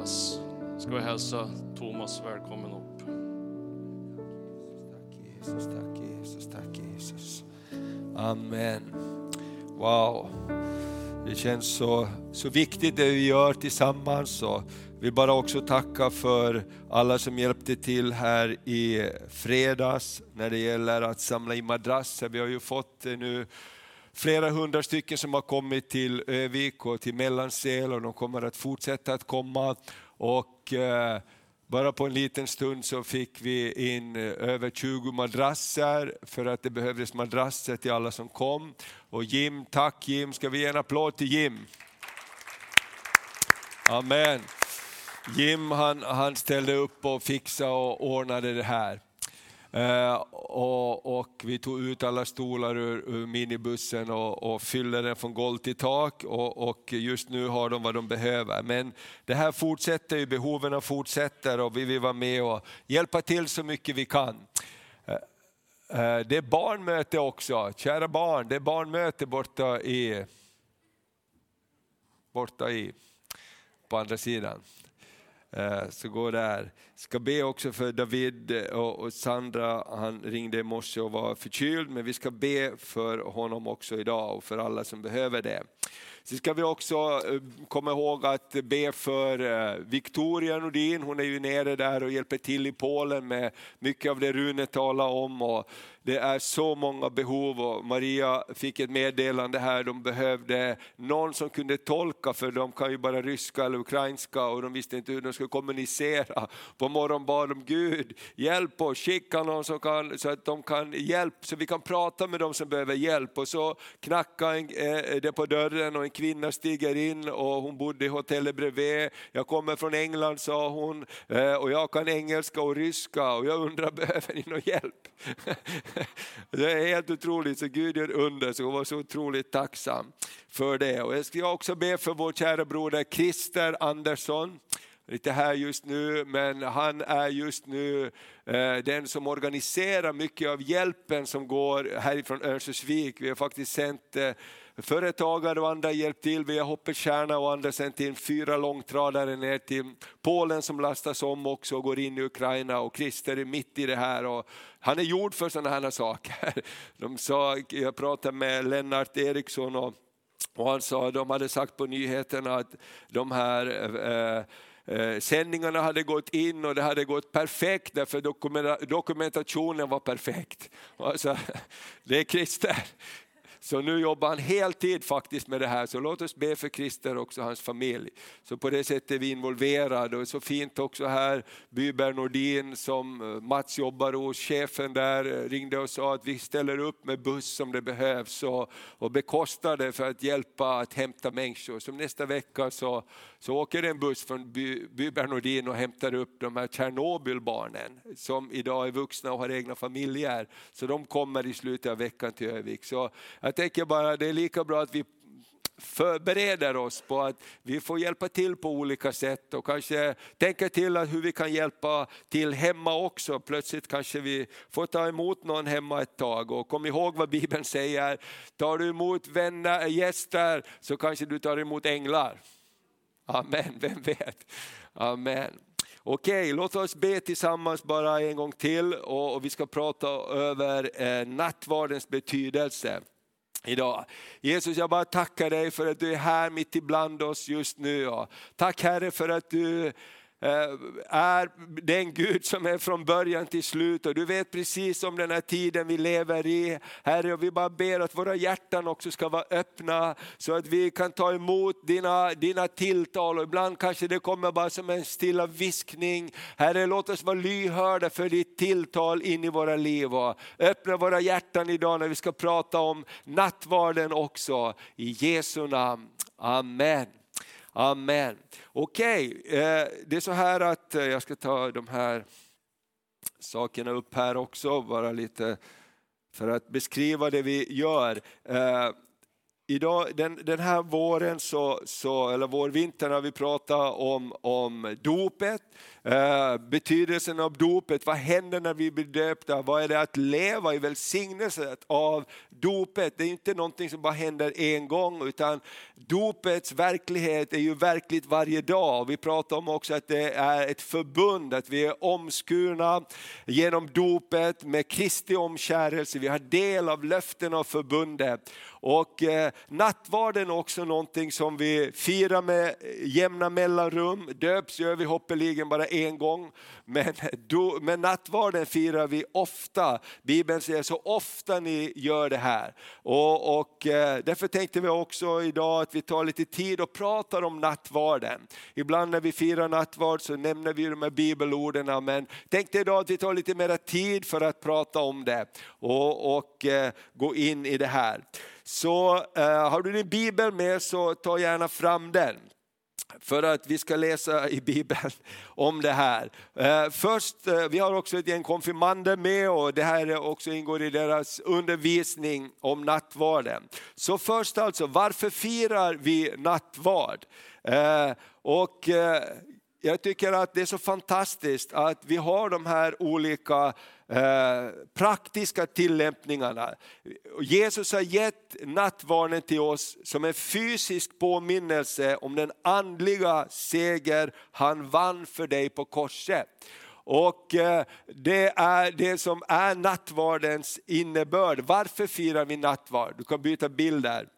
Andreas. Ska vi hälsa Thomas välkommen upp. Tack Jesus, tack Jesus, tack Jesus. Amen. Wow. Det känns så, så viktigt det vi gör tillsammans. Och vill bara också tacka för alla som hjälpte till här i fredags när det gäller att samla in madrasser. Vi har ju fått eh, nu flera hundra stycken som har kommit till Övik och till Mellansel och de kommer att fortsätta att komma. Och eh, bara på en liten stund så fick vi in eh, över 20 madrasser för att det behövdes madrasser till alla som kom. Och Jim, tack Jim, ska vi ge en applåd till Jim? Amen. Jim han, han ställde upp och fixade och ordnade det här. Eh, och, och, vi tog ut alla stolar ur, ur minibussen och, och, fyllde den från golv till tak och, och, just nu har de vad de behöver. Men det här fortsätter ju, behoven fortsätter och vi vill vara med och hjälpa till så mycket vi kan. Eh, eh, det är barnmöte också, kära barn, det är barnmöte borta i, borta i, på andra sidan. Eh, så gå där. Ska be också för David eh, och Sandra, han ringde i morse och var förkyld, men vi ska be för honom också idag och för alla som behöver det. Sen ska vi också eh, komma ihåg att be för Victoria Nordin, hon är ju nere där och hjälper till i Polen med mycket av det Rune talar om. Och det är så många behov och Maria fick ett meddelande här, de behövde någon som kunde tolka för de kan ju bara ryska eller ukrainska och de visste inte hur de skulle kommunicera. På morgonen bad de Gud, hjälp oss, skicka någon som kan, så att de kan hjälp, så vi kan prata med dem som behöver hjälp. Och så knackade eh, det på dörren och en kvinna stiger in och hon bodde i hotellet bredvid. Jag kommer från England sa hon eh, och jag kan engelska och ryska och jag undrar behöver ni någon hjälp? Det är helt otroligt, så Gud gör under, så jag var så otroligt tacksam för det. Och jag ska också be för vår kära broder Christer Andersson, lite här just nu, men han är just nu eh, den som organiserar mycket av hjälpen som går härifrån Örnsköldsvik. Vi har faktiskt sänt eh, företagare och andra hjälpt till via Hoppets Kärna och andra sänt in fyra långtradare ner till Polen som lastas om också och går in i Ukraina och Christer är mitt i det här. Och han är gjord för sådana här saker. De sa, jag pratade med Lennart Eriksson och, och han sa, de hade sagt på nyheterna att de här eh, eh sändningarna hade gått in och det hade gått perfekt därför dokumentationen var perfekt. Alltså, det är Christer. Så nu jobbar han heltid faktiskt med det här, så låt oss be för Christer och också hans familj. Så på det sättet är vi involverade och så fint också här, Byberg Nordin som eh, Mats jobbar hos, chefen där eh, ringde och sa att vi ställer upp med buss om det behövs och, och bekostar det för att hjälpa att hämta människor. Som nästa vecka så, så åker det en buss från By, Byberg Nordin och hämtar upp de här Tjernobylbarnen som idag är vuxna och har egna familjer. Så de kommer i slutet av veckan till Övik. Så jag tänker bara det är lika bra att vi förbereder oss på att vi får hjälpa till på olika sätt och kanske tänka till att hur vi kan hjälpa till hemma också. Plötsligt kanske vi får ta emot någon hemma ett tag och kom ihåg vad Bibeln säger. Tar du emot vänner, eh, gäster så kanske du tar emot änglar. Amen, vem vet? Amen. Okej, låt oss be tillsammans bara en gång till och, vi ska prata över eh, nattvardens betydelse idag. Jesus, jag bara tackar dig för att du är här mitt ibland oss just nu. Tack Herre för att du Eh, är den Gud som är från början till slut och du vet precis om den här tiden vi lever i. Herre, och vi bara ber att våra hjärtan också ska vara öppna så att vi kan ta emot dina, dina tilltal och ibland kanske det kommer bara som en stilla viskning. Herre, låt oss vara lyhörda för ditt tilltal in i våra liv och öppna våra hjärtan idag när vi ska prata om nattvarden också. I Jesu namn. Amen. Amen. Okej, okay, det är så här att eh, jag ska ta de här sakerna upp här också, bara lite för att beskriva det vi gör. Eh, Idag, den, den här våren, så, så, eller vårvintern, har vi pratat om, om dopet. Eh, betydelsen av dopet, vad händer när vi blir döpta? Vad är det att leva i välsignelsen av dopet? Det är inte någonting som bara händer en gång, utan dopets verklighet är ju verkligt varje dag. Vi pratar om också att det är ett förbund, att vi är omskurna genom dopet med Kristi omkärelse. Vi har del av löften av förbundet. Och eh, nattvarden är också någonting som vi firar med eh, jämna mellanrum. Döps gör vi hoppeligen bara en gång. Men, do, men nattvarden firar vi ofta. Bibeln säger så ofta ni gör det här. Och, och eh, därför tänkte vi också idag att vi tar lite tid och pratar om nattvarden. Ibland när vi firar nattvard så nämner vi de här bibelorden. Men tänkte idag att vi tar lite mer tid för att prata om det och, och eh, gå in i det här. Så eh, har du din bibel med så ta gärna fram den för att vi ska läsa i Bibeln om det här. Eh, först, eh, vi har också ett gäng konfirmander med och det här också ingår i deras undervisning om nattvarden. Så först alltså, varför firar vi nattvard? Eh, och eh, jag tycker att det är så fantastiskt att vi har de här olika Eh, praktiska tillämpningarna. Jesus har gett nattvarden till oss som en fysisk påminnelse om den andliga seger han vann för dig på korset. Och eh, det är det som är nattvardens innebörd. Varför firar vi nattvard? Du kan byta bild där.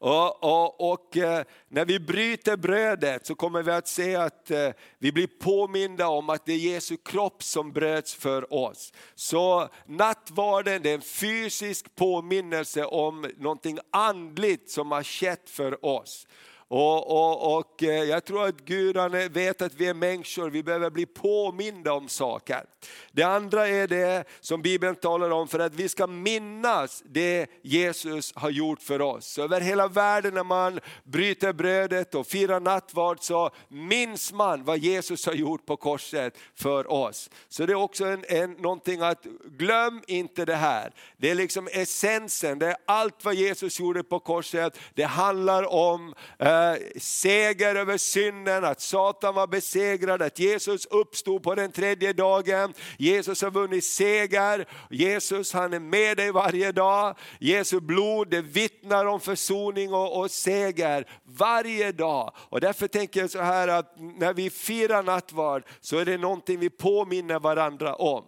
Och, och, och, eh, när vi bryter brödet så kommer vi att se att eh, vi blir påminda om att det är Jesu kropp som bröts för oss. Så nattvarden är en fysisk påminnelse om någonting andligt som har skett för oss. Och, och, och eh, jag tror att Gud vet att vi är människor, vi behöver bli påminda om saker. Det andra är det som Bibeln talar om för att vi ska minnas det Jesus har gjort för oss. Över hela världen när man bryter brödet och firar nattvard så minns man vad Jesus har gjort på korset för oss. Så det är också en, en, någonting att glöm inte det här. Det är liksom essensen, det är allt vad Jesus gjorde på korset. Det handlar om eh, seger över synden, att Satan var besegrad, att Jesus uppstod på den tredje dagen. Jesus har vunnit seger, Jesus han är med dig varje dag. Jesu blod det vittnar om försoning och, och seger varje dag. Och därför tänker jag så här att när vi firar nattvard så är det någonting vi påminner varandra om.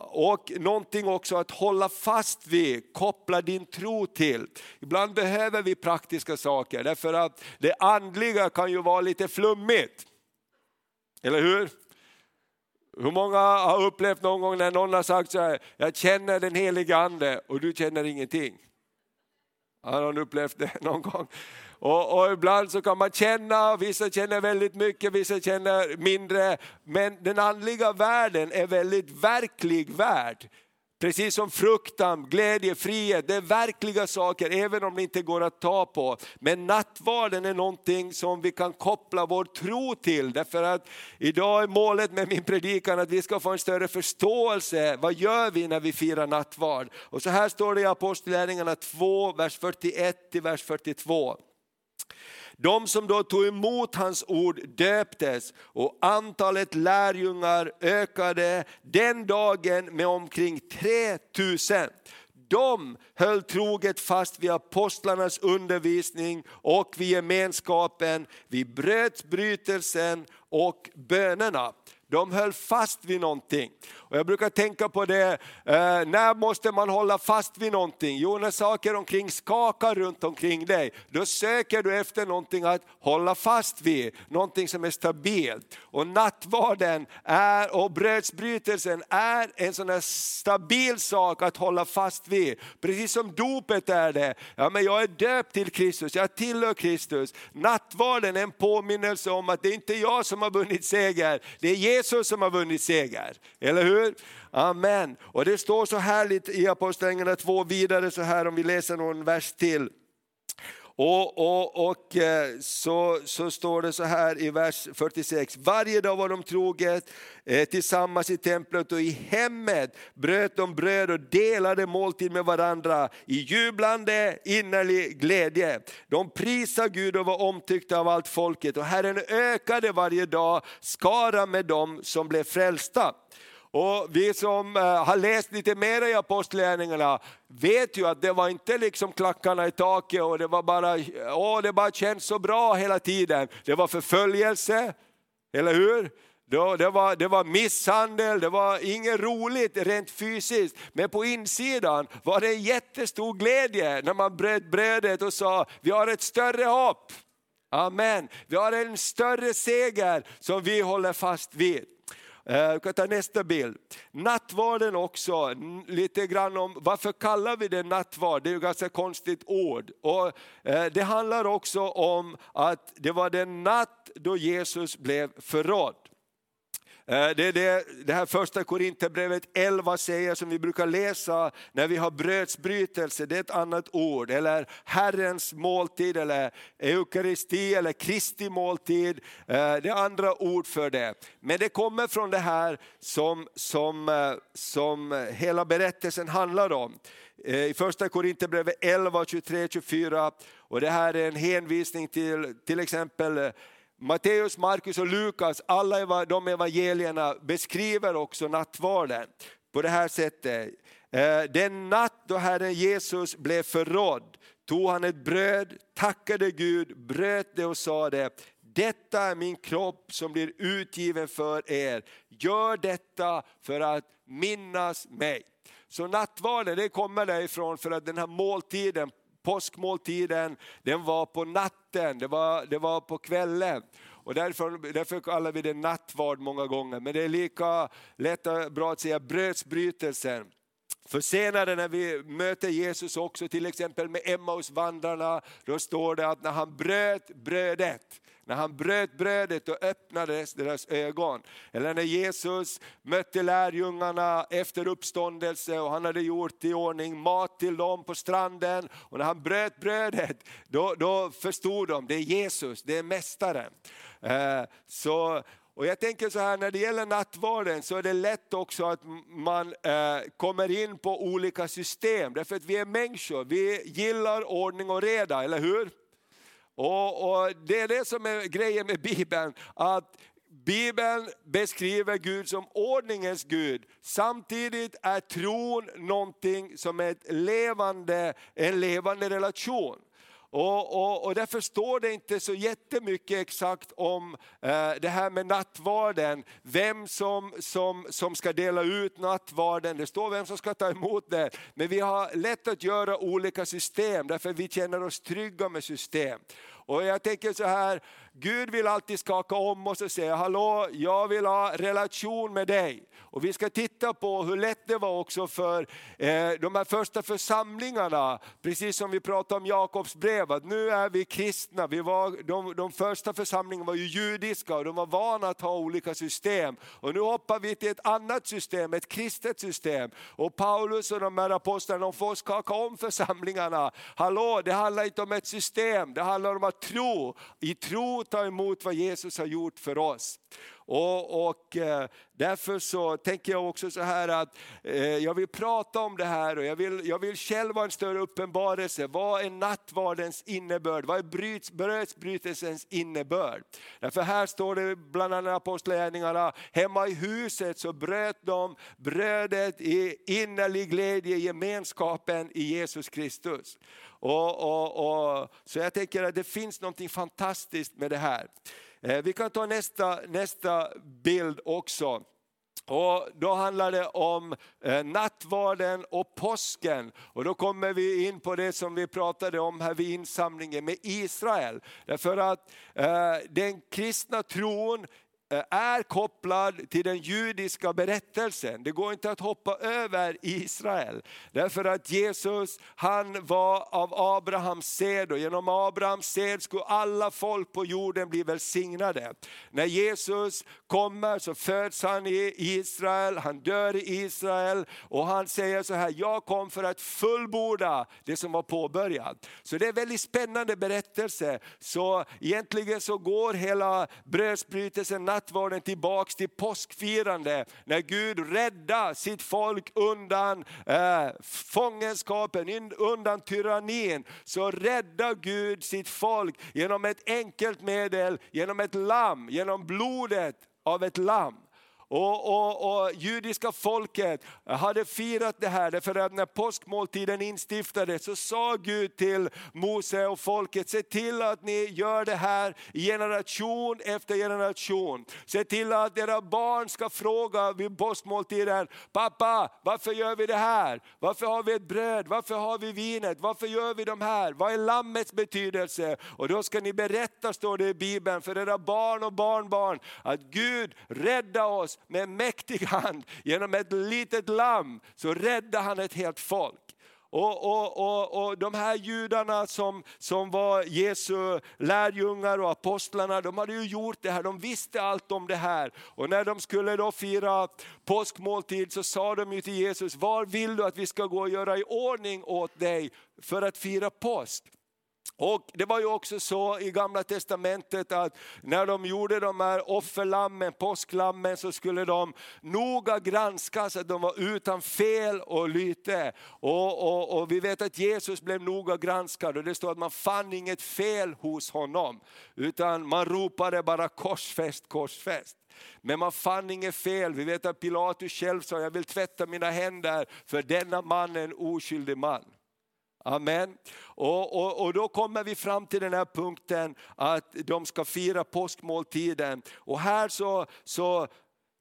Och någonting också att hålla fast vid, koppla din tro till. Ibland behöver vi praktiska saker därför att det andliga kan ju vara lite flummigt. Eller hur? Hur många har upplevt någon gång när någon har sagt så här, jag känner den heliga ande och du känner ingenting? Har någon upplevt det någon gång? Och, och, ibland så kan man känna, vissa känner väldigt mycket, vissa känner mindre. Men den andliga världen är väldigt verklig värld. Precis som fruktan, glädje, frihet, det är verkliga saker även om det inte går att ta på. Men nattvarden är någonting som vi kan koppla vår tro till. Därför att idag är målet med min predikan att vi ska få en större förståelse. Vad gör vi när vi firar nattvard? Och så här står det i Apostlagärningarna 2, vers 41 till vers 42. De som då tog emot hans ord döptes och antalet lärjungar ökade den dagen med omkring 3000. De höll troget fast vid apostlarnas undervisning och vid gemenskapen, vid brödsbrytelsen och bönerna. De höll fast vid någonting. Och jag brukar tänka på det, eh, när måste man hålla fast vid någonting? Jo, när saker omkring skakar runt omkring dig. Då söker du efter någonting att hålla fast vid, någonting som är stabilt. Och nattvarden är, och brödsbrytelsen är en sån här stabil sak att hålla fast vid. Precis som dopet är det. Ja, men jag är döpt till Kristus, jag tillhör Kristus. Nattvarden är en påminnelse om att det är inte jag som har vunnit seger, det är Jesus Jesus som har vunnit seger. Eller hur? Amen. Och det står så härligt i Apostlagärningarna 2 vidare så här om vi läser någon vers till. Och, och, och eh, så, så står det så här i vers 46. Varje dag var de troget eh, tillsammans i templet och i hemmet bröt de bröd och delade måltid med varandra i jublande innerlig glädje. De prisade Gud och var omtyckta av allt folket och Herren ökade varje dag skara med dem som blev frälsta. Och vi som eh, har läst lite mer i Apostlagärningarna vet ju att det var inte liksom klackarna i taket och det var bara, åh, det bara känns så bra hela tiden. Det var förföljelse, eller hur? Det var, det var misshandel, det var inget roligt rent fysiskt. Men på insidan var det en jättestor glädje när man bröt brödet och sa, vi har ett större hopp. Amen. Vi har en större seger som vi håller fast vid. Eh, vi kan ta nästa bild. Nattvarden också, lite grann om varför kallar vi det nattvard? Det är ett ganska konstigt ord. Och eh, det handlar också om att det var den natt då Jesus blev förrådd. Eh, det är det, det här första Korinthierbrevet 11 säger som vi brukar läsa när vi har brödsbrytelse, det är ett annat ord. Eller Herrens måltid, eller eukaristi eller Kristi måltid. Eh, det är andra ord för det. Men det kommer från det här som, som, eh, som hela berättelsen handlar om. I första Korinthierbrevet 11, 23, 24. Och det här är en hänvisning till till exempel Matteus, Markus och Lukas, alla de evangelierna beskriver också nattvarden på det här sättet. Eh, den natt då Herren Jesus blev förrådd tog han ett bröd, tackade Gud, bröt det och sa det. Detta är min kropp som blir utgiven för er. Gör detta för att minnas mig. Så nattvarden det kommer därifrån för att den här måltiden påskmåltiden, den var på natten, det var, det var på kvällen. Och därför, därför kallar vi det nattvard många gånger. Men det är lika lätt och bra att säga brödsbrytelsen. För senare när vi möter Jesus också, till exempel med Emmausvandrarna, då står det att när han bröt brödet, när han bröt brödet och öppnades deras ögon. Eller när Jesus mötte lärjungarna efter uppståndelse och han hade gjort i ordning mat till dem på stranden. Och när han bröt brödet, då, då förstod de, det är Jesus, det är Mästaren. Eh, så, och jag tänker så här, när det gäller nattvarden så är det lätt också att man eh, kommer in på olika system. Därför att vi är människor, vi gillar ordning och reda, eller hur? Och, och, Det är det som är grejen med Bibeln, att Bibeln beskriver Gud som ordningens Gud. Samtidigt är tron någonting som är ett levande, en levande relation. Och, och, och därför står det inte så jättemycket exakt om eh, det här med nattvarden, vem som, som, som ska dela ut nattvarden, det står vem som ska ta emot det. Men vi har lätt att göra olika system därför vi känner oss trygga med system. Och jag tänker så här, Gud vill alltid skaka om oss och säga, hallå, jag vill ha relation med dig. Och vi ska titta på hur lätt det var också för eh, de här första församlingarna, precis som vi pratade om Jakobs brev, att nu är vi kristna. Vi var, de, de första församlingarna var ju judiska och de var vana att ha olika system. Och nu hoppar vi till ett annat system, ett kristet system. Och Paulus och de här apostlarna, de får skaka om församlingarna. Hallå, det handlar inte om ett system, det handlar om att tro. I tro ta emot vad Jesus har gjort för oss. Och, och eh, därför så tänker jag också så här att eh, jag vill prata om det här och jag vill, jag vill själv ha en större uppenbarelse. Vad är nattvardens innebörd? Vad är brödsbrytelsens innebörd? Därför här står det bland annat i Apostlagärningarna, hemma i huset så bröt de brödet i innerlig glädje, gemenskapen i Jesus Kristus. Och, och, och, så jag tänker att det finns något fantastiskt med det här. Eh, vi kan ta nästa, nästa bild också. Och då handlar det om eh, nattvarden och påsken. Och då kommer vi in på det som vi pratade om här vid insamlingen med Israel. Därför att eh, den kristna tron Eh, är kopplad till den judiska berättelsen. Det går inte att hoppa över Israel. Därför att Jesus han var av Abrahams sed och genom Abrahams sed skulle alla folk på jorden bli välsignade. När Jesus kommer så föds han i Israel, han dör i Israel och han säger så här, jag kom för att fullborda det som var påbörjat. Så det är en väldigt spännande berättelse. Så egentligen så går hela brödsbrytelsen, nattvarden tillbaks till påskfirande när Gud räddar sitt folk undan eh, fångenskapen, undan tyrannin. Så räddar Gud sitt folk genom ett enkelt medel, genom ett lamm, genom blodet av ett lamm. Och, och, och, judiska folket hade firat det här, därför att när påskmåltiden instiftades så sa Gud till Mose och folket, se till att ni gör det här generation efter generation. Se till att era barn ska fråga vid påskmåltiden, pappa varför gör vi det här? Varför har vi ett bröd? Varför har vi vinet? Varför gör vi de här? Vad är lammets betydelse? Och då ska ni berätta, står det i Bibeln, för era barn och barnbarn, att Gud rädda oss med en mäktig hand, genom ett litet lamm, så räddade han ett helt folk. Och, och, och, och de här judarna som, som var Jesu lärjungar och apostlarna, de hade ju gjort det här, de visste allt om det här. Och när de skulle då fira påskmåltid så sa de ju till Jesus, var vill du att vi ska gå och göra i ordning åt dig för att fira påsk? Och Det var ju också så i gamla testamentet att när de gjorde de här offerlammen, påsklammen, så skulle de noga granskas att de var utan fel och lyte. Och, och, och, vi vet att Jesus blev noga granskad och det står att man fann inget fel hos honom. Utan man ropade bara korsfäst, korsfäst. Men man fann inget fel. Vi vet att Pilatus själv sa, jag vill tvätta mina händer för denna man är en oskyldig man. Amen. Och, och, och, då kommer vi fram till den här punkten att de ska fira påskmåltiden. Och här så, så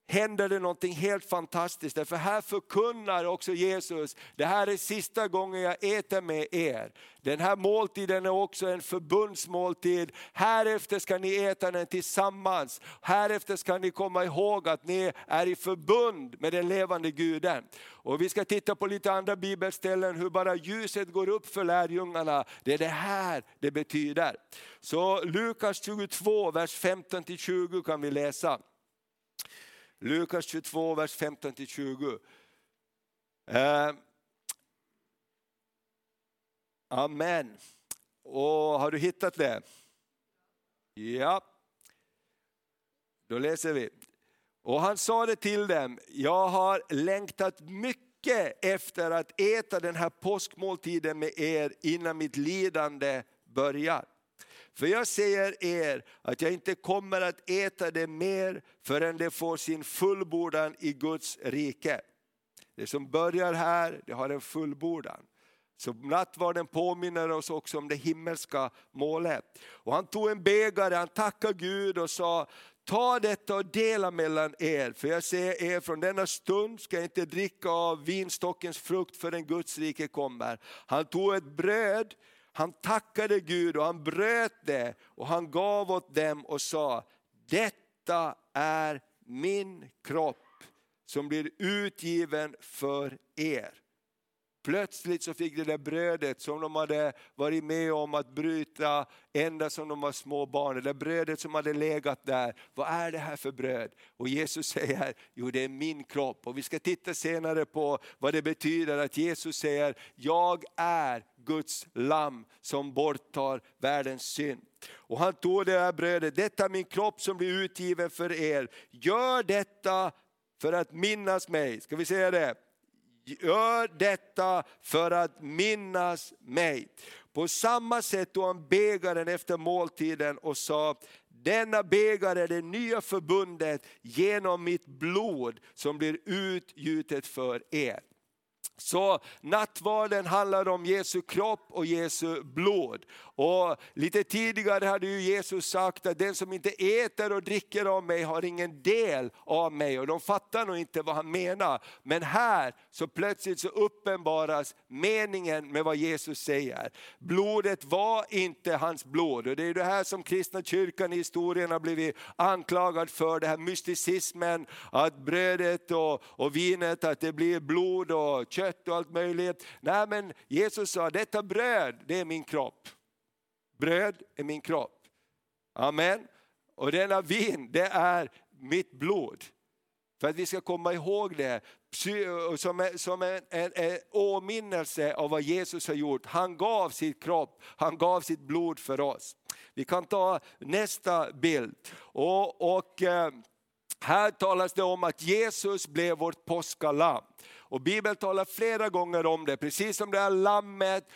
händer det någonting helt fantastiskt. För här förkunnar också Jesus, det här är sista gången jag äter med er. Den här måltiden är också en förbundsmåltid. Härefter ska ni äta den tillsammans. Härefter ska ni komma ihåg att ni är i förbund med den levande guden. Och vi ska titta på lite andra bibelställen hur bara ljuset går upp för lärjungarna. Det är det här det betyder. Så Lukas 22, vers 15-20 kan vi läsa. Lukas 22, vers 15-20. Eh, amen. Och har du hittat det? Ja. Då läser vi. Och han sa det till dem, jag har längtat mycket efter att äta den här påskmåltiden med er innan mitt lidande börjar. För jag säger er att jag inte kommer att äta det mer förrän det får sin fullbordan i Guds rike. Det som börjar här, det har en fullbordan. Så nattvarden påminner oss också om det himmelska målet. Och han tog en bägare, han tackade Gud och sa, ta detta och dela mellan er. För jag säger er, från denna stund ska jag inte dricka av vinstockens frukt förrän Guds rike kommer. Han tog ett bröd, han tackade Gud och han bröt det och han gav åt dem och sa, detta är min kropp som blir utgiven för er. Plötsligt så fick det där brödet som de hade varit med om att bryta ända som de var små barn, det där brödet som hade legat där. Vad är det här för bröd? Och Jesus säger, jo det är min kropp. Och vi ska titta senare på vad det betyder att Jesus säger, jag är Guds lamm som borttar världens synd. Och han tog det här brödet, detta är min kropp som blir utgiven för er. Gör detta för att minnas mig. Ska vi säga det? Gör detta för att minnas mig. På samma sätt tog han bägaren efter måltiden och sa, denna bägare är det nya förbundet genom mitt blod som blir utgjutet för er. Så nattvarden handlar om Jesu kropp och Jesu blod. Och lite tidigare hade ju Jesus sagt att den som inte äter och dricker av mig har ingen del av mig. Och de fattar nog inte vad han menar. Men här så plötsligt så uppenbaras meningen med vad Jesus säger. Blodet var inte hans blod. Och det är det här som kristna kyrkan i historien har blivit anklagad för. Det här mysticismen, att brödet och, och vinet, att det blir blod och kött och allt möjligt. Nej men Jesus sa, detta bröd, det är min kropp. Bröd är min kropp. Amen. Och denna vin, det är mitt blod. För att vi ska komma ihåg det som, som en, en, en åminnelse av vad Jesus har gjort. Han gav sitt kropp, han gav sitt blod för oss. Vi kan ta nästa bild. Och, och eh, här talas det om att Jesus blev vårt påskalamm. Och Bibeln talar flera gånger om det, precis som det här lammet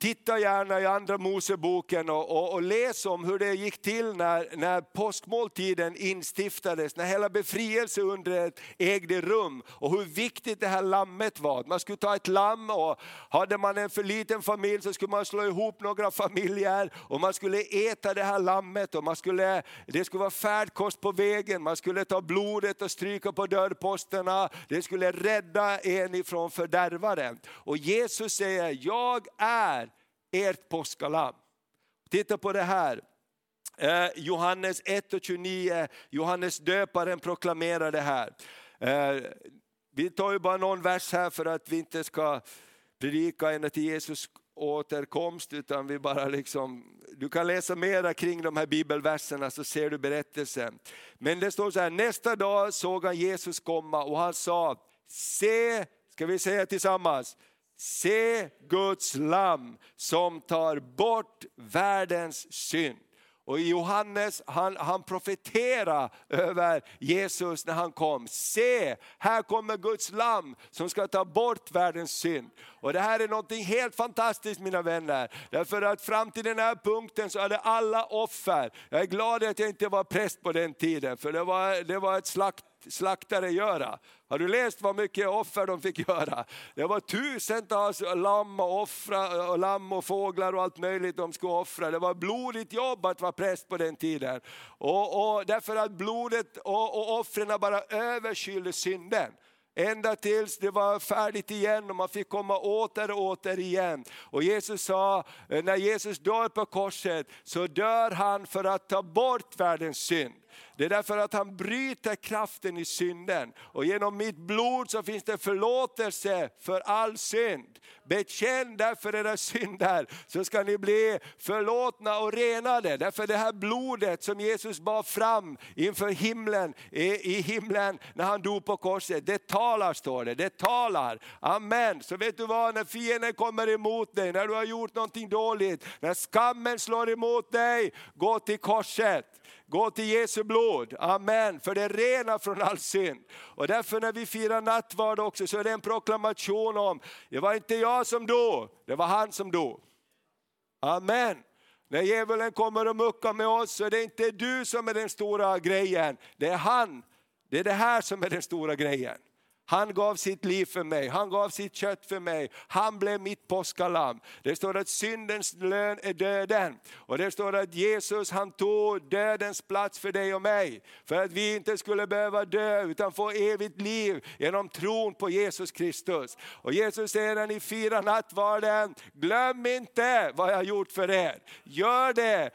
Titta gärna i Andra Moseboken och, och, och, läs om hur det gick till när, när påskmåltiden instiftades, när hela befrielseundret ägde rum och hur viktigt det här lammet var. Man skulle ta ett lamm och hade man en för liten familj så skulle man slå ihop några familjer och man skulle äta det här lammet och man skulle, det skulle vara färdkost på vägen, man skulle ta blodet och stryka på dörrposterna, det skulle rädda en ifrån fördärvaren. Och Jesus säger, jag är ert påskalamm. Titta på det här. Eh, Johannes 1 och 29, Johannes döparen proklamerar det här. Eh, vi tar ju bara någon vers här för att vi inte ska predika ända till Jesus återkomst, utan vi bara liksom, du kan läsa mera kring de här bibelverserna så ser du berättelsen. Men det står så här, nästa dag såg han Jesus komma och han sa, se, ska vi säga tillsammans, Se Guds lam som tar bort världens synd. Och Johannes han, han profeterar över Jesus när han kom. Se, här kommer Guds lam som ska ta bort världens synd. Och det här är något helt fantastiskt mina vänner. Därför att fram till den här punkten så hade alla offer. Jag är glad att jag inte var präst på den tiden, för det var, det var ett slakt slaktare göra? Har du läst vad mycket offer de fick göra? Det var tusentals lamm och, offra, och lamm och fåglar och allt möjligt de skulle offra. Det var blodigt jobb att vara präst på den tiden. Och, och därför att blodet och, och offren bara överkylde synden. Ända tills det var färdigt igen och man fick komma åter och åter igen. Och Jesus sa, eh, när Jesus dör på korset så dör han för att ta bort världens synd. Det är därför att han bryter kraften i synden. Och genom mitt blod så finns det förlåtelse för all synd. Bekänn därför era synder så ska ni bli förlåtna och renade. Därför det här blodet som Jesus bar fram inför himlen, i himlen när han dog på korset, det talar står det, det talar. Amen. Så vet du vad, när fienden kommer emot dig, när du har gjort någonting dåligt, när skammen slår emot dig, gå till korset. Gå till Jesu blod, amen, för det renar från all synd. Och därför när vi firar nattvard också så är det en proklamation om, det var inte jag som dog, det var han som dog. Amen. När djävulen kommer och muckar med oss så är det inte du som är den stora grejen, det är han. Det är det här som är den stora grejen. Han gav sitt liv för mig, han gav sitt kött för mig, han blev mitt påskalamm. Det står att syndens lön är döden. Och det står att Jesus han tog dödens plats för dig och mig. För att vi inte skulle behöva dö utan få evigt liv genom tron på Jesus Kristus. Och Jesus säger när ni firar nattvarden, glöm inte vad jag har gjort för er. Gör det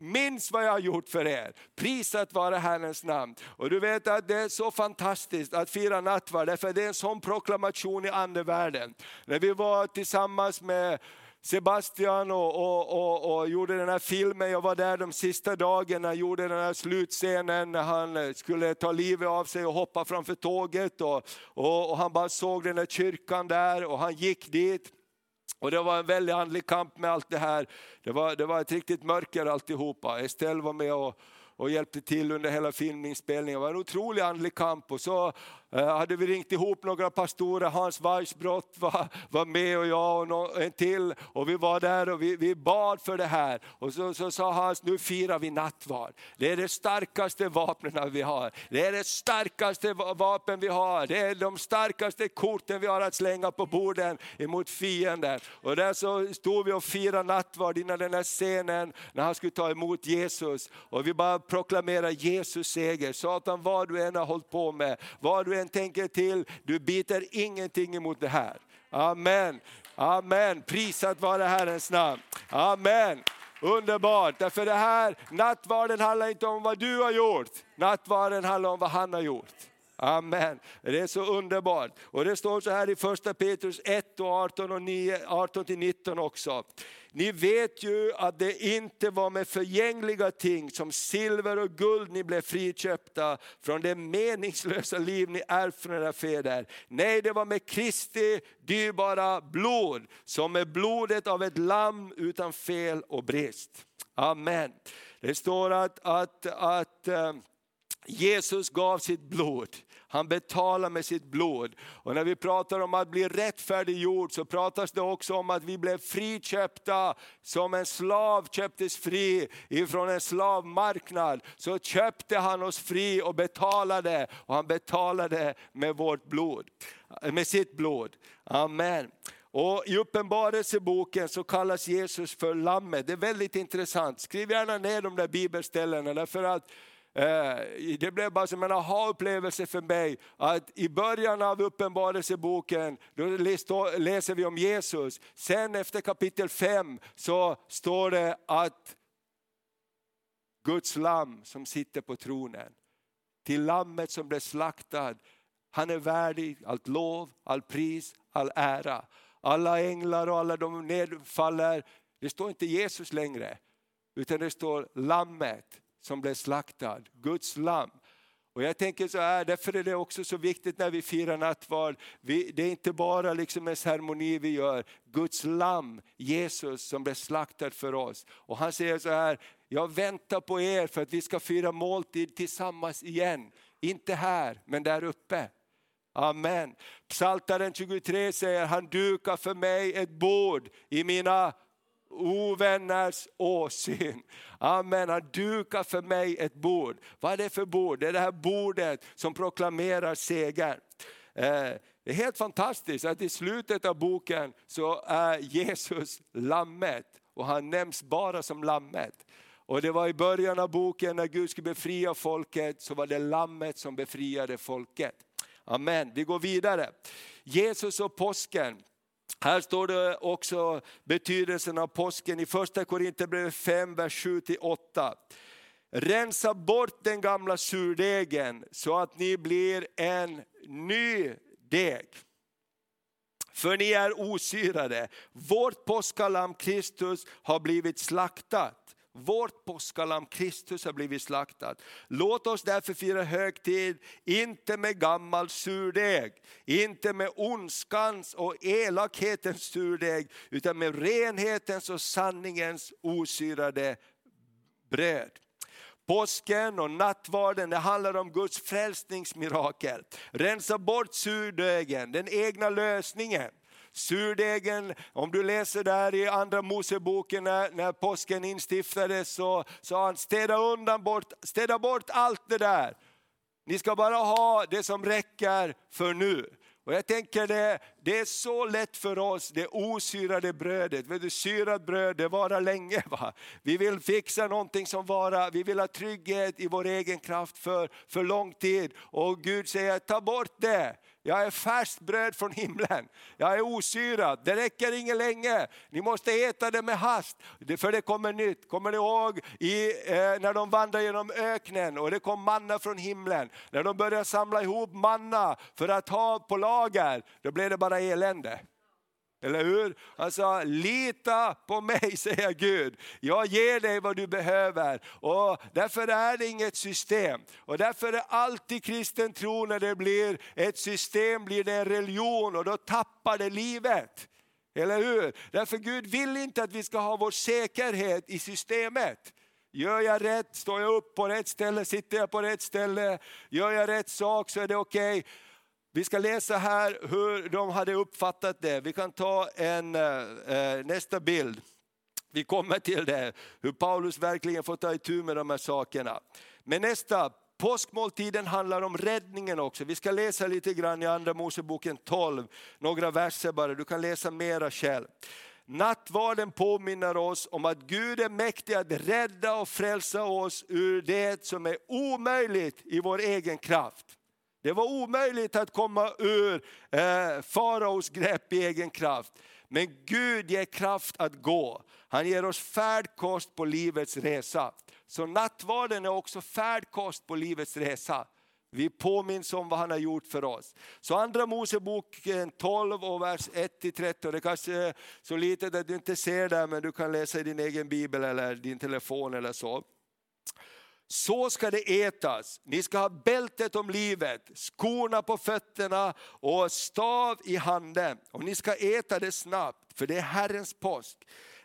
Minns vad jag har gjort för er. Prisat vare Herrens namn. Och du vet att det är så fantastiskt att fira nattvard, för det är en sån proklamation i andevärlden. När vi var tillsammans med Sebastian och, och, och, och, gjorde den här filmen, jag var där de sista dagarna, gjorde den här slutscenen när han skulle ta livet av sig och hoppa framför tåget. Och, och, och han bara såg den här kyrkan där och han gick dit. Och det var en väldig andlig kamp med allt det här. Det var, det var ett riktigt mörker alltihopa. Estelle var med och, och hjälpte till under hela filminspelningen. Det var en otrolig andlig kamp. Och så Eh, hade vi ringt ihop några pastorer, Hans Weissbrott var, var med och jag och en till. Och vi var där och vi, vi bad för det här. Och så, så sa Hans, nu firar vi nattvard. Det är det starkaste vapnen vi har. Det är det starkaste vapen vi har. Det är de starkaste korten vi har att slänga på borden emot fienden. Och där så stod vi och firade nattvard innan den här scenen när han skulle ta emot Jesus. Och vi bara proklamerade Jesus seger. Satan, vad du än har hållit på med, vad du än tänker till, du biter ingenting emot det här. Amen. Amen. Prisat vare Herrens namn. Amen. Underbart, därför det här nattvarden handlar inte om vad du har gjort, nattvarden handlar om vad han har gjort. Amen. Det är så underbart. Och det står så här i första Petrus 1 och 18 och 9, 18 till 19 också. Ni vet ju att det inte var med förgängliga ting som silver och guld ni blev friköpta från det meningslösa liv ni ärvt från era fäder. Nej, det var med Kristi dyrbara blod, som med blodet av ett lamm utan fel och brist. Amen. Det står att, att, att eh, Jesus gav sitt blod. Han betalar med sitt blod. Och när vi pratar om att bli rättfärdiggjord så pratas det också om att vi blev friköpta som en slav köptes fri ifrån en slavmarknad. Så köpte han oss fri och betalade och han betalade med vårt blod, med sitt blod. Amen. Och I Uppenbarelseboken så kallas Jesus för Lammet. Det är väldigt intressant. Skriv gärna ner de där bibelställena därför att Eh, det blev bara som en aha-upplevelse för mig att i början av uppenbarelseboken då läser vi om Jesus. Sen efter kapitel 5 så står det att Guds lamm som sitter på tronen, till lammet som blev slaktad, han är värdig allt lov, all pris, all ära. Alla änglar och alla de nedfaller. Det står inte Jesus längre, utan det står lammet som blev slaktad, Guds lamm. Och jag tänker så här, därför är det också så viktigt när vi firar nattvard. Vi, det är inte bara liksom en ceremoni vi gör, Guds lamm, Jesus som blev slaktad för oss. Och han säger så här, jag väntar på er för att vi ska fira måltid tillsammans igen. Inte här, men där uppe. Amen. Psaltaren 23 säger, han dukar för mig ett bord i mina ovänners åsyn. Amen, han dukar för mig ett bord. Vad är det för bord? Det är det här bordet som proklamerar seger. Eh, det är helt fantastiskt att i slutet av boken så är Jesus lammet och han nämns bara som lammet. Och det var i början av boken när Gud skulle befria folket så var det lammet som befriade folket. Amen, vi går vidare. Jesus och påsken. Här står det också betydelsen av påsken i första Korinthierbrevet 5, vers 7-8. Rensa bort den gamla surdegen så att ni blir en ny deg. För ni är osyrade. Vårt påskalamm Kristus har blivit slaktat. Vårt påskalamm Kristus har blivit slaktat. Låt oss därför fira högtid, inte med gammal surdeg, inte med ondskans och elakhetens surdeg, utan med renhetens och sanningens osyrade bröd. Påsken och nattvarden det handlar om Guds frälsningsmirakel. Rensa bort surdegen, den egna lösningen. Surdegen, om du läser där i andra Moseboken när, när påsken instiftades så sa han städa, undan bort, städa bort allt det där. Ni ska bara ha det som räcker för nu. Och jag tänker det, det är så lätt för oss, det osyrade brödet. Vet du, syrat bröd, det varar länge. Va? Vi vill fixa någonting som varar, vi vill ha trygghet i vår egen kraft för, för lång tid. Och Gud säger, ta bort det. Jag är färskt bröd från himlen. Jag är osyrad. Det räcker inte länge. Ni måste äta det med hast, för det kommer nytt. Kommer ni ihåg i, eh, när de vandrade genom öknen och det kom manna från himlen. När de började samla ihop manna för att ha på lager, då blev det bara elände. Eller hur? Han sa, lita på mig säger Gud. Jag ger dig vad du behöver. Och därför är det inget system. Och därför är alltid kristen tro när det blir ett system, blir det en religion och då tappar det livet. Eller hur? Därför Gud vill inte att vi ska ha vår säkerhet i systemet. Gör jag rätt, står jag upp på rätt ställe, sitter jag på rätt ställe, gör jag rätt sak så är det okej. Okay. Vi ska läsa här hur de hade uppfattat det. Vi kan ta en, eh, eh, nästa bild. Vi kommer till det, hur Paulus verkligen får ta itu med de här sakerna. Men nästa, påskmåltiden handlar om räddningen också. Vi ska läsa lite grann i Andra Moseboken 12, några verser bara, du kan läsa mera själv. Nattvarden påminner oss om att Gud är mäktig att rädda och frälsa oss ur det som är omöjligt i vår egen kraft. Det var omöjligt att komma ur eh, faraos grepp i egen kraft. Men Gud ger kraft att gå. Han ger oss färdkost på livets resa. Så nattvarden är också färdkost på livets resa. Vi påminns om vad han har gjort för oss. Så andra Moseboken 12 och vers 1-13, det kanske är så litet att du inte ser det men du kan läsa i din egen bibel eller din telefon eller så. Så ska det ätas. Ni ska ha bältet om livet, skorna på fötterna och stav i handen. Och ni ska äta det snabbt, för det är Herrens påsk.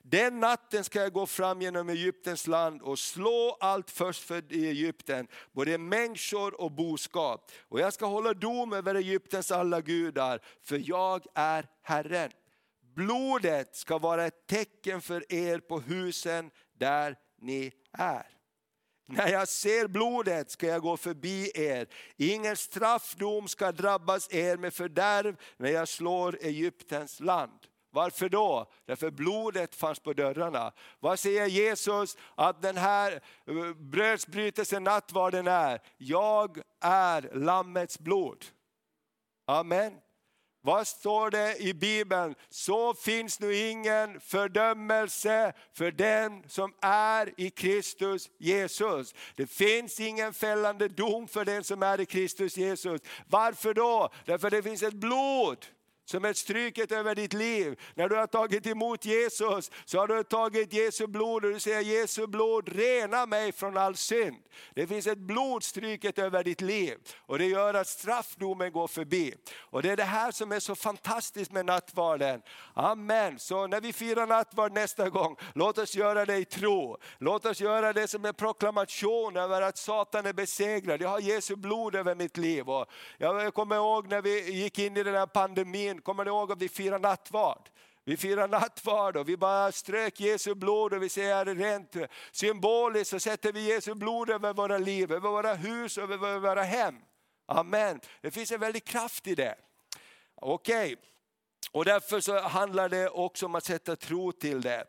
Den natten ska jag gå fram genom Egyptens land och slå allt först för i Egypten, både människor och boskap. Och jag ska hålla dom över Egyptens alla gudar, för jag är Herren. Blodet ska vara ett tecken för er på husen där ni är. När jag ser blodet ska jag gå förbi er. Ingen straffdom ska drabbas er med fördärv när jag slår Egyptens land. Varför då? Därför blodet fanns på dörrarna. Vad säger Jesus att den här eh, brödsbrytelsen, nattvarden är? Jag är Lammets blod. Amen. Vad står det i Bibeln? Så finns nu ingen fördömelse för den som är i Kristus Jesus. Det finns ingen fällande dom för den som är i Kristus Jesus. Varför då? Därför det finns ett blod som ett stryket över ditt liv. När du har tagit emot Jesus så har du tagit Jesu blod och du säger Jesu blod rena mig från all synd. Det finns ett blodstryket över ditt liv och det gör att straffdomen går förbi. Och det är det här som är så fantastiskt med nattvarden. Amen. Så när vi firar nattvard nästa gång, låt oss göra det i tro. Låt oss göra det som en proklamation över att Satan är besegrad. Jag har Jesu blod över mitt liv. Och jag kommer ihåg när vi gick in i den här pandemin in, kommer ni ihåg att vi firar nattvard? Vi firar nattvard och vi bara strök Jesu blod och vi säger rent symboliskt så sätter vi Jesu blod över våra liv, över våra hus, över våra hem. Amen. Det finns en väldig kraft i det. Okej, okay. och därför så handlar det också om att sätta tro till det.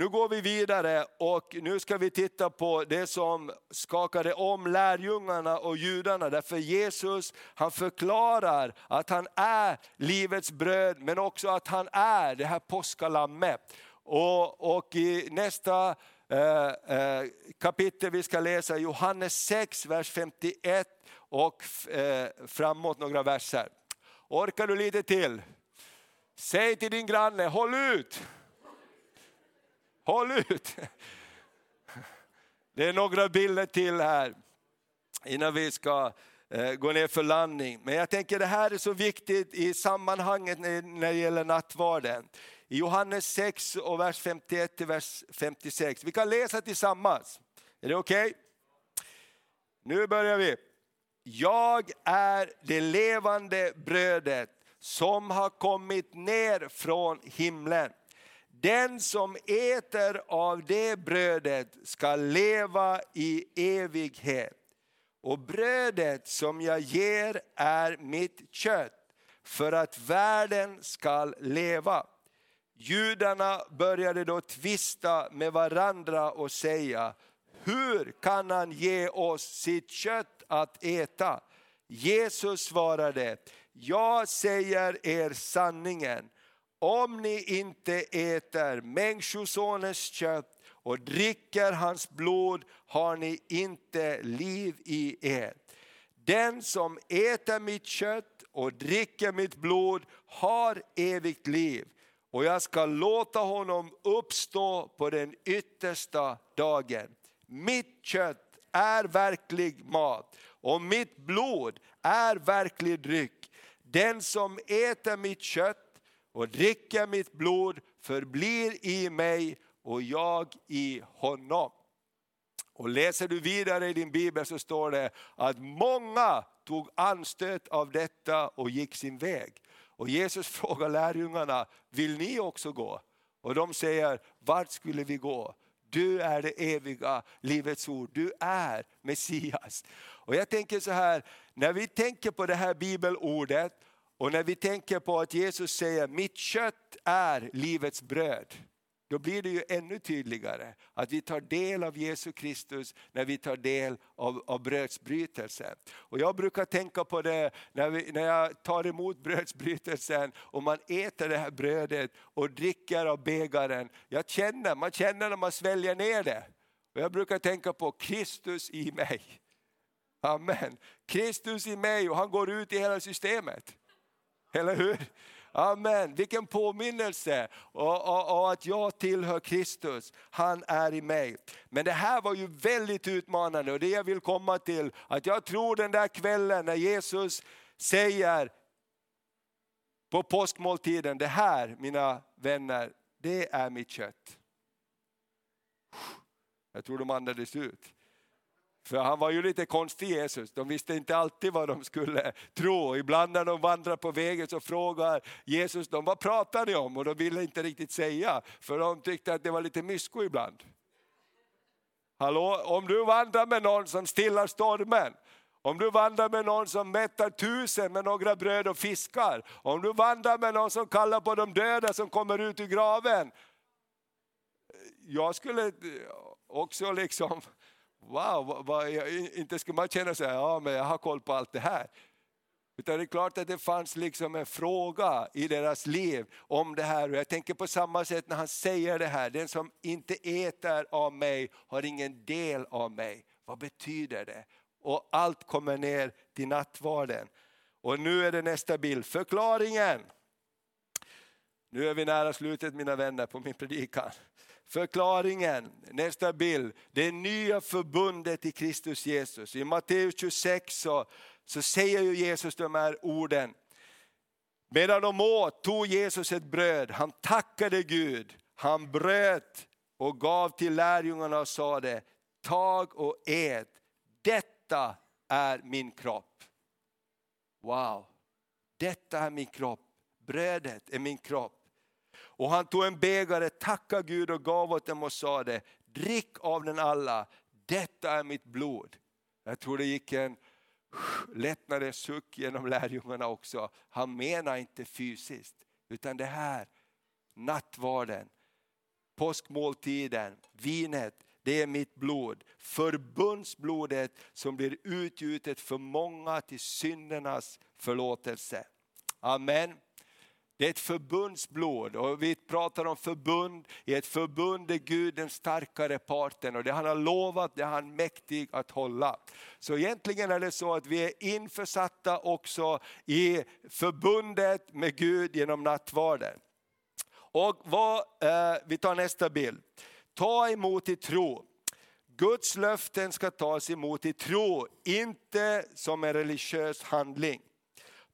Nu går vi vidare och nu ska vi titta på det som skakade om lärjungarna och judarna. Därför Jesus han förklarar att han är livets bröd men också att han är det här påskalammet. Och, och i nästa eh, eh, kapitel vi ska läsa, Johannes 6, vers 51 och eh, framåt några verser. Orkar du lite till? Säg till din granne, håll ut! Håll ut! Det är några bilder till här innan vi ska eh, gå ner för landning. Men jag tänker det här är så viktigt i sammanhanget när det gäller nattvarden. I Johannes 6 och vers 51 till vers 56. Vi kan läsa tillsammans. Är det okej? Okay? Nu börjar vi. Jag är det levande brödet som har kommit ner från himlen. Den som äter av det brödet ska leva i evighet. Och brödet som jag ger är mitt kött för att världen ska leva. Judarna började då tvista med varandra och säga, hur kan han ge oss sitt kött att äta? Jesus svarade, jag säger er sanningen om ni inte äter Människosonens kött och dricker hans blod har ni inte liv i er. Den som äter mitt kött och dricker mitt blod har evigt liv och jag ska låta honom uppstå på den yttersta dagen. Mitt kött är verklig mat och mitt blod är verklig dryck. Den som äter mitt kött och dricker mitt blod förblir i mig och jag i honom. Och läser du vidare i din bibel så står det att många tog anstöt av detta och gick sin väg. Och Jesus frågar lärjungarna, vill ni också gå? Och de säger, vart skulle vi gå? Du är det eviga livets ord, du är Messias. Och jag tänker så här, när vi tänker på det här bibelordet och när vi tänker på att Jesus säger, mitt kött är livets bröd då blir det ju ännu tydligare att vi tar del av Jesus Kristus när vi tar del av, av brödsbrytelsen. Och jag brukar tänka på det när, vi, när jag tar emot brödsbrytelsen och man äter det här brödet och dricker av bägaren. Jag känner, man känner när man sväljer ner det. Och jag brukar tänka på Kristus i mig. Amen. Kristus i mig och han går ut i hela systemet. Eller hur? Amen, vilken påminnelse! Och, och, och, att jag tillhör Kristus, han är i mig. Men det här var ju väldigt utmanande och det jag vill komma till, att jag tror den där kvällen när Jesus säger på påskmåltiden, det här mina vänner, det är mitt kött. Jag tror de andades ut. För han var ju lite konstig Jesus, de visste inte alltid vad de skulle tro. Ibland när de vandrar på vägen så frågar Jesus dem, vad pratar ni om? Och de ville inte riktigt säga, för de tyckte att det var lite mysko ibland. Hallå, om du vandrar med någon som stillar stormen, om du vandrar med någon som mättar tusen med några bröd och fiskar, om du vandrar med någon som kallar på de döda som kommer ut ur graven. Jag skulle också liksom wow, vad, inte ska man känna sig, ja men jag har koll på allt det här. Utan det är klart att det fanns liksom en fråga i deras liv om det här. Och jag tänker på samma sätt när han säger det här, den som inte äter av mig har ingen del av mig. Vad betyder det? Och allt kommer ner till nattvarden. Och nu är det nästa bild, förklaringen. Nu är vi nära slutet mina vänner på min predikan. Förklaringen, nästa bild, det nya förbundet i Kristus Jesus. I Matteus 26 så, så säger ju Jesus de här orden. Medan de åt tog Jesus ett bröd, han tackade Gud, han bröt och gav till lärjungarna och sa det, tag och ät, detta är min kropp. Wow, detta är min kropp, brödet är min kropp. Och han tog en bägare, tackade Gud och gav åt dem och sa det, drick av den alla, detta är mitt blod. Jag tror det gick en lättnadens suck genom lärjungarna också. Han menar inte fysiskt, utan det här, nattvarden, påskmåltiden, vinet, det är mitt blod. Förbundsblodet som blir utgjutet för många till syndernas förlåtelse. Amen. Det är ett förbundsblod och vi pratar om förbund, i ett förbund är Gud den starkare parten och det han har lovat det är han mäktig att hålla. Så egentligen är det så att vi är införsatta också i förbundet med Gud genom nattvarden. Och vad, eh, vi tar nästa bild. Ta emot i tro. Guds löften ska tas emot i tro, inte som en religiös handling.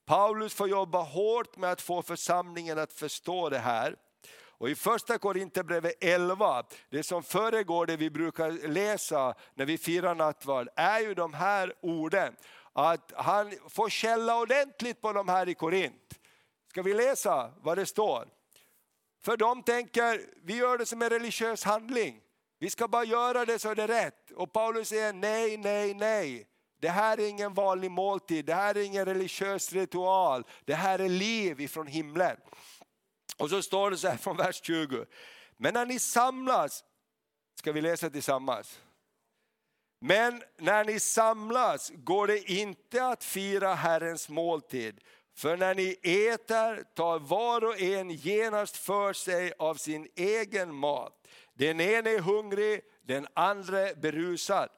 Paulus får jobba hårt med att få församlingen att förstå det här. Och i första Korinthierbrevet 11, det som föregår det vi brukar läsa när vi firar nattvard, är ju de här orden. Att han får källa ordentligt på de här i Korint. Ska vi läsa vad det står? För de tänker, vi gör det som en religiös handling. Vi ska bara göra det så det är rätt. Och Paulus säger nej, nej, nej. Det här är ingen vanlig måltid, det här är ingen religiös ritual, det här är liv ifrån himlen. Och så står det så här från vers 20. Men när ni samlas, ska vi läsa tillsammans? Men när ni samlas går det inte att fira Herrens måltid. För när ni äter tar var och en genast för sig av sin egen mat. Den ene är hungrig, den andra berusad.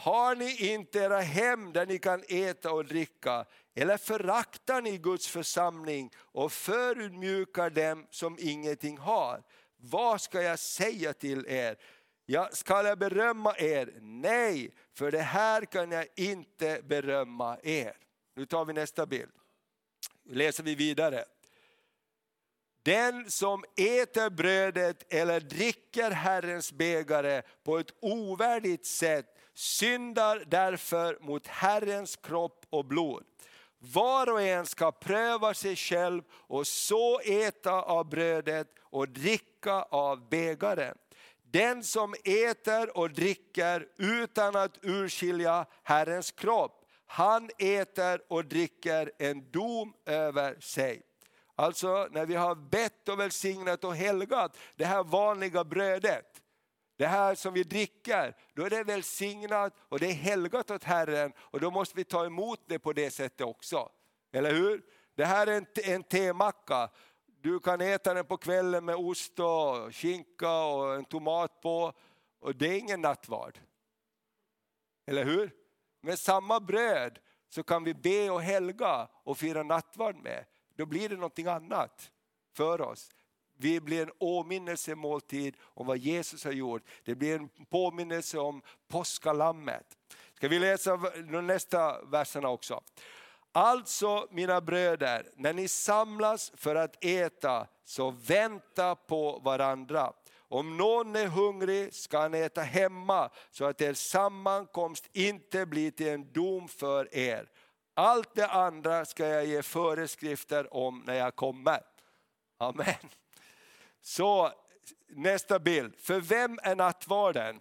Har ni inte era hem där ni kan äta och dricka? Eller föraktar ni Guds församling och förutmjukar dem som ingenting har? Vad ska jag säga till er? Ja, ska jag berömma er? Nej, för det här kan jag inte berömma er. Nu tar vi nästa bild. Nu läser vi vidare. Den som äter brödet eller dricker Herrens bägare på ett ovärdigt sätt syndar därför mot Herrens kropp och blod. Var och en ska pröva sig själv och så äta av brödet och dricka av bägaren. Den som äter och dricker utan att urskilja Herrens kropp, han äter och dricker en dom över sig. Alltså när vi har bett och välsignat och helgat det här vanliga brödet, det här som vi dricker, då är det välsignat och det är helgat åt Herren och då måste vi ta emot det på det sättet också. Eller hur? Det här är en, en temacka. Du kan äta den på kvällen med ost och skinka och en tomat på och det är ingen nattvard. Eller hur? Med samma bröd så kan vi be och helga och fira nattvard med. Då blir det någonting annat för oss. Vi blir en åminnelsemåltid om vad Jesus har gjort. Det blir en påminnelse om påskalammet. Ska vi läsa de nästa verserna också? Alltså mina bröder, när ni samlas för att äta, så vänta på varandra. Om någon är hungrig ska han äta hemma, så att er sammankomst inte blir till en dom för er. Allt det andra ska jag ge föreskrifter om när jag kommer. Amen. Så nästa bild. För vem är nattvarden?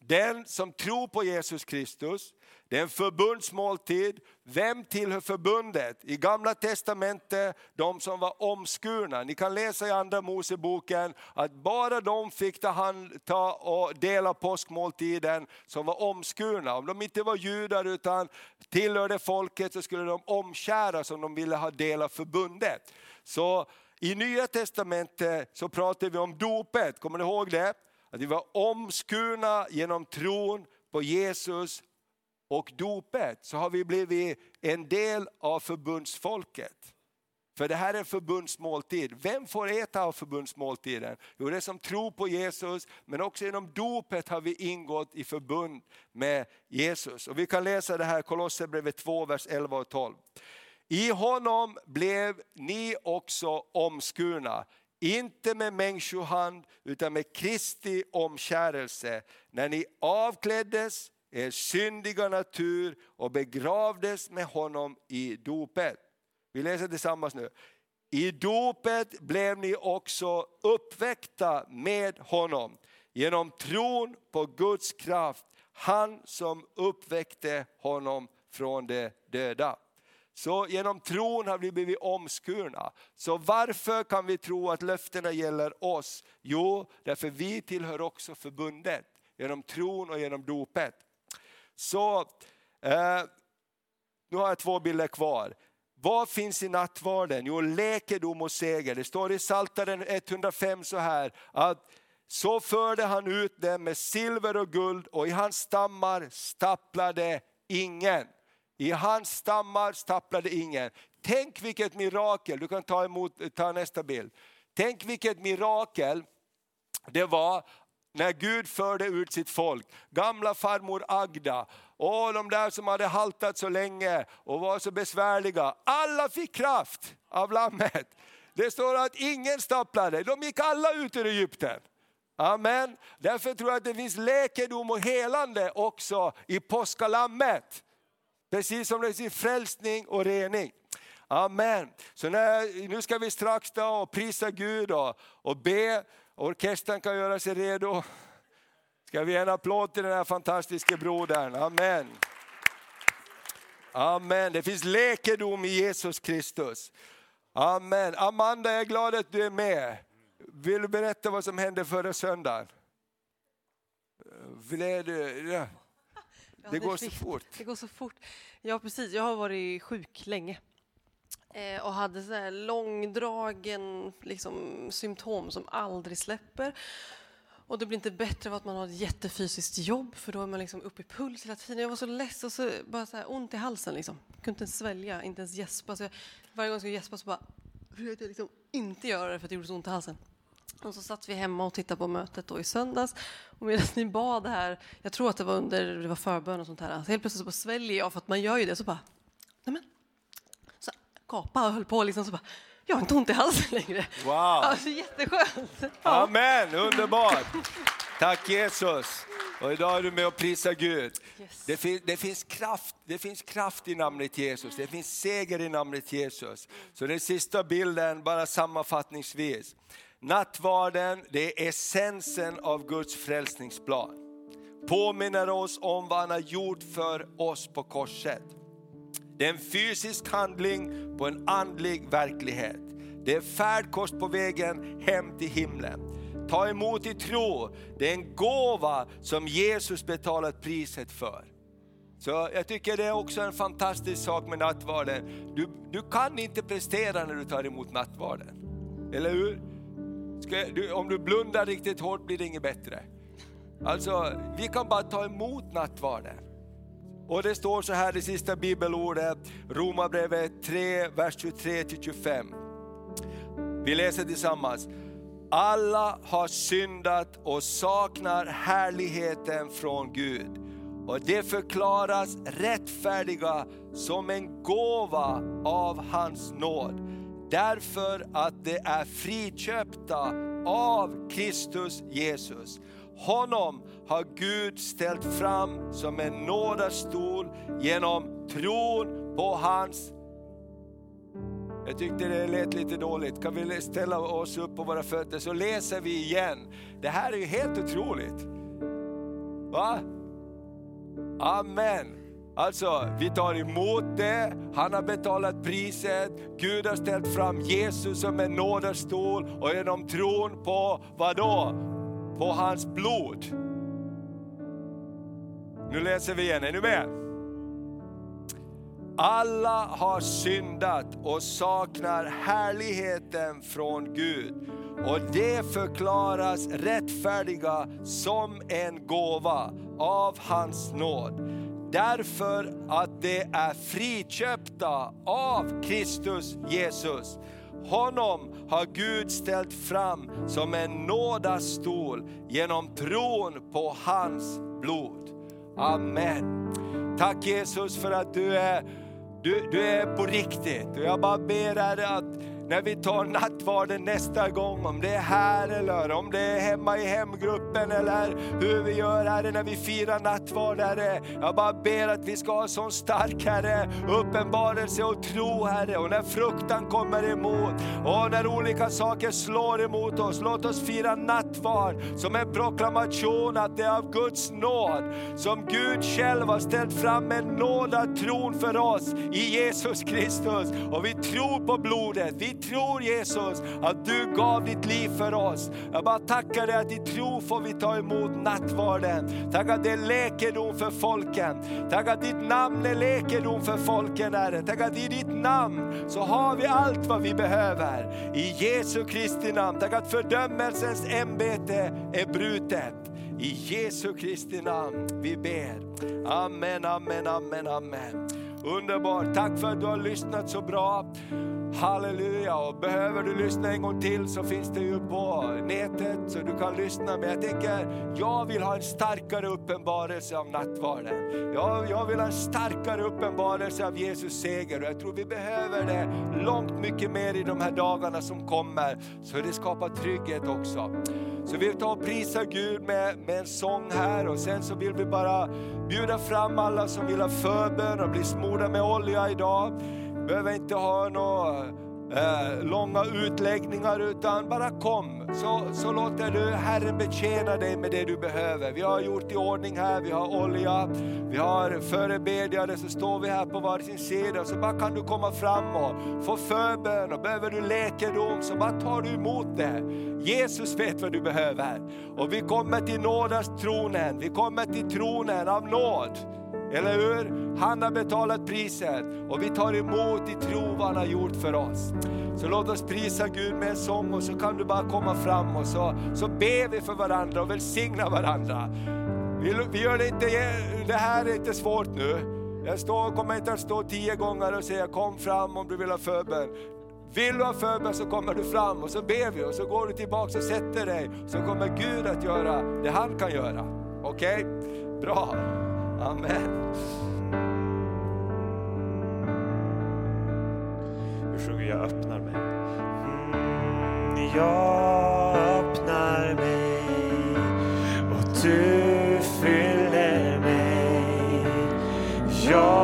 Den som tror på Jesus Kristus, det är en förbundsmåltid. Vem tillhör förbundet? I gamla testamentet, de som var omskurna. Ni kan läsa i andra Moseboken att bara de fick ta, hand, ta och dela påskmåltiden som var omskurna. Om de inte var judar utan tillhörde folket så skulle de omskäras om de ville ha del av förbundet. Så i Nya Testamentet så pratar vi om dopet, kommer ni ihåg det? Att vi var omskurna genom tron på Jesus och dopet så har vi blivit en del av förbundsfolket. För det här är en förbundsmåltid. Vem får äta av förbundsmåltiden? Jo, det är som tror på Jesus, men också genom dopet har vi ingått i förbund med Jesus. Och vi kan läsa det här, Kolosserbrevet 2, vers 11 och 12. I honom blev ni också omskurna, inte med människohand utan med Kristi omkärelse, när ni avkläddes er syndiga natur och begravdes med honom i dopet. Vi läser tillsammans nu. I dopet blev ni också uppväckta med honom genom tron på Guds kraft, han som uppväckte honom från de döda. Så genom tron har vi blivit omskurna. Så varför kan vi tro att löftena gäller oss? Jo, därför vi tillhör också förbundet genom tron och genom dopet. Så eh, nu har jag två bilder kvar. Vad finns i nattvarden? Jo, läkedom och seger. Det står i Psaltaren 105 så här att så förde han ut dem med silver och guld och i hans stammar stapplade ingen. I hans stammar stapplade ingen. Tänk vilket mirakel, du kan ta, emot, ta nästa bild. Tänk vilket mirakel det var när Gud förde ut sitt folk. Gamla farmor Agda och de där som hade haltat så länge och var så besvärliga. Alla fick kraft av lammet. Det står att ingen stapplade, de gick alla ut ur Egypten. Amen. Därför tror jag att det finns läkedom och helande också i påskalammet. Precis som det finns frälsning och rening. Amen. Så när, nu ska vi strax då och prisa Gud och, och be Orkestern kan göra sig redo. Ska vi ge en applåd till den här fantastiska brodern. Amen. Amen. Det finns läkedom i Jesus Kristus. Amen. Amanda, jag är glad att du är med. Vill du berätta vad som hände förra söndagen? Vill du? Ja. Det går så fort. Det går så fort. Ja, precis. Jag har varit sjuk länge. Eh, och hade så här långdragen liksom, symptom som aldrig släpper. Och det blir inte bättre av att man har ett jättefysiskt jobb för då är man liksom uppe i puls hela tiden. Jag var så less och så bara så här ont i halsen. Liksom. Jag kunde inte ens svälja, inte ens gäspa. Så jag, varje gång jag skulle gäspa så bara försökte jag liksom inte göra det för att det gjorde så ont i halsen. Och så satt vi hemma och tittade på mötet då i söndags. Och medan ni bad här, jag tror att det var under det var förbön och sånt här. Så helt plötsligt så sväljer jag för att man gör ju det. Så bara, nej men, gapa och höll på liksom så bara, jag har inte ont i halsen längre. Wow! Alltså jätteskönt. Ja. Amen, underbart! Tack Jesus! Och idag är du med och prisar Gud. Yes. Det, fin, det, finns kraft, det finns kraft i namnet Jesus, det finns seger i namnet Jesus. Så den sista bilden, bara sammanfattningsvis. Nattvarden, det är essensen av Guds frälsningsplan. Påminner oss om vad han har gjort för oss på korset. Det är en fysisk handling på en andlig verklighet. Det är färdkost på vägen hem till himlen. Ta emot i tro, det är en gåva som Jesus betalat priset för. Så jag tycker det är också en fantastisk sak med nattvarden. Du, du kan inte prestera när du tar emot nattvarden. Eller hur? Ska, du, om du blundar riktigt hårt blir det inget bättre. Alltså, vi kan bara ta emot nattvarden. Och det står så här, i sista bibelordet, Romarbrevet 3, vers 23-25. Vi läser tillsammans. Alla har syndat och saknar härligheten från Gud. Och det förklaras rättfärdiga som en gåva av hans nåd. Därför att det är friköpta av Kristus Jesus. Honom har Gud ställt fram som en nådastol genom tron på hans jag tyckte det lät lite dåligt. Kan vi ställa oss upp på våra fötter så läser vi igen. Det här är ju helt otroligt. Va? Amen. Alltså, vi tar emot det, han har betalat priset, Gud har ställt fram Jesus som en nådastol och genom tron på vad då? På hans blod. Nu läser vi igen, är ni med? Alla har syndat och saknar härligheten från Gud. Och det förklaras rättfärdiga som en gåva av hans nåd. Därför att det är friköpta av Kristus Jesus. Honom har Gud ställt fram som en nådastol genom tron på hans blod. Amen. Tack Jesus för att du är, du, du är på riktigt. Och jag bara ber dig att när vi tar nattvarden nästa gång, om det är här eller om det är hemma i hemgruppen eller hur vi gör Herre när vi firar nattvard Herre. Jag bara ber att vi ska ha sån stark Herre, uppenbarelse och tro Herre. Och när fruktan kommer emot och när olika saker slår emot oss, låt oss fira nattvard som en proklamation att det är av Guds nåd som Gud själv har ställt fram en nådatron för oss i Jesus Kristus. Och vi tror på blodet, vi tror Jesus att du gav ditt liv för oss. Jag bara tackar dig att i tro får vi ta emot nattvarden. Tack att det är läkedom för folken. Tack att ditt namn är läkedom för folken Herre. Tack att i ditt namn så har vi allt vad vi behöver. I Jesu Kristi namn. Tack att fördömelsens ämbete är brutet. I Jesu Kristi namn vi ber. Amen, amen, amen, amen. Underbart, tack för att du har lyssnat så bra. Halleluja, och behöver du lyssna en gång till så finns det ju på nätet så du kan lyssna. Men jag tänker, jag vill ha en starkare uppenbarelse av nattvarden. Jag, jag vill ha en starkare uppenbarelse av Jesus seger och jag tror vi behöver det långt mycket mer i de här dagarna som kommer. Så det skapar trygghet också. Så vi tar och prisar Gud med, med en sång här och sen så vill vi bara bjuda fram alla som vill ha förbön och bli smorda med olja idag behöver inte ha några eh, långa utläggningar utan bara kom så, så låter du Herren betjäna dig med det du behöver. Vi har gjort i ordning här, vi har olja, vi har förebedjare så står vi här på varsin sida så bara kan du komma fram och få förbön och behöver du läkedom så bara tar du emot det. Jesus vet vad du behöver och vi kommer till nådens tronen, vi kommer till tronen av nåd. Eller hur? Han har betalat priset och vi tar emot i tro vad han har gjort för oss. Så låt oss prisa Gud med en sång och så kan du bara komma fram och så, så ber vi för varandra och välsignar varandra. Vi, vi gör det inte, det här är inte svårt nu. Jag står, kommer inte att stå tio gånger och säga kom fram om du vill ha förbön. Vill du ha förbön så kommer du fram och så ber vi och så går du tillbaka och sätter dig. Så kommer Gud att göra det han kan göra. Okej? Okay? Bra. Amen. Nu sjunger Jag öppnar mig. Mm, jag öppnar mig och du fyller mig. Jag